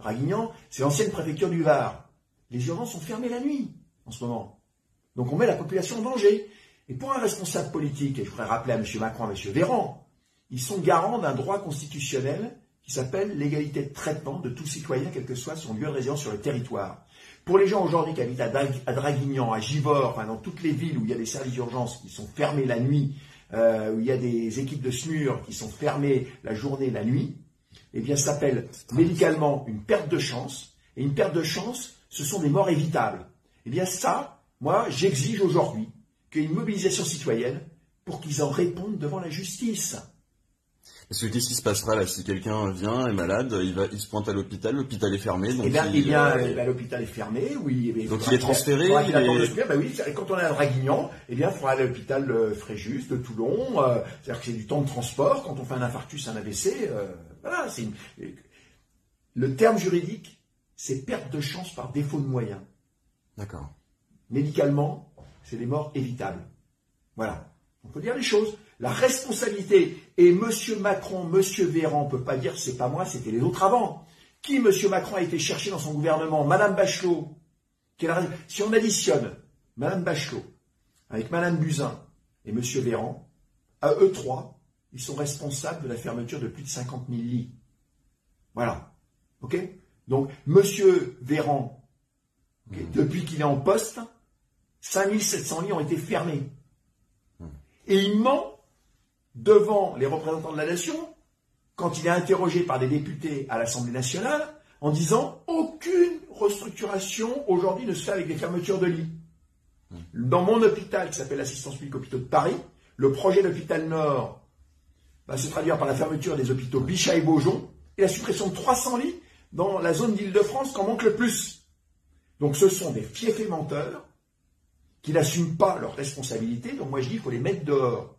Draguignan, c'est l'ancienne préfecture du Var. Les urgences sont fermées la nuit en ce moment. Donc on met la population en danger. Et pour un responsable politique, et je voudrais rappeler à M. Macron, à M. Véran, ils sont garants d'un droit constitutionnel qui s'appelle l'égalité de traitement de tout citoyen, quel que soit son lieu de résidence sur le territoire. Pour les gens aujourd'hui qui habitent à, Draguignan, à Givors, dans toutes les villes où il y a des services d'urgence qui sont fermés la nuit, euh, où il y a des équipes de SMUR qui sont fermées la journée la nuit, eh bien, s'appelle médicalement une perte de chance. Et une perte de chance, ce sont des morts évitables. Eh bien, ça, moi, j'exige aujourd'hui qu'il y ait une mobilisation citoyenne pour qu'ils en répondent devant la justice. Parce que qu'est-ce qui se passera là si quelqu'un vient est malade, il va, il se pointe à l'hôpital, l'hôpital est fermé. Donc eh bien, eh bien euh, bah, l'hôpital est fermé, oui. Eh donc il est transféré. Il, il bah oui, quand on est à Draguignan, eh bien, il faudra aller à l'hôpital euh, Fréjus de Toulon. Euh, c'est-à-dire que c'est du temps de transport. Quand on fait un infarctus, un AVC, voilà, c'est le terme juridique, c'est perte de chance par défaut de moyens. D'accord. Médicalement, c'est des morts évitables. Voilà. On peut dire les choses. La responsabilité, et M. Macron, M. Véran, on ne peut pas dire c'est pas moi, c'était les autres avant. Qui M. Macron a été chercher dans son gouvernement? Madame Bachelot. Si on additionne Madame Bachelot avec Madame Buzyn et M. Véran, à eux trois, ils sont responsables de la fermeture de plus de 50 000 lits. Voilà. OK? Donc, M. Véran, mmh. depuis qu'il est en poste, 5700 lits ont été fermés. Mmh. Et il ment devant les représentants de la nation quand il est interrogé par des députés à l'Assemblée nationale en disant aucune restructuration aujourd'hui ne se fait avec des fermetures de lits. Mmh. Dans mon hôpital qui s'appelle l'Assistance publique hôpitaux de Paris, le projet d'hôpital Nord va se traduire par la fermeture des hôpitaux Bichat et Beaujon et la suppression de 300 lits dans la zone d'Île-de-France qu'en manque le plus. Donc ce sont des fiefs et menteurs qui n'assument pas leurs responsabilités, donc moi je dis qu'il faut les mettre dehors.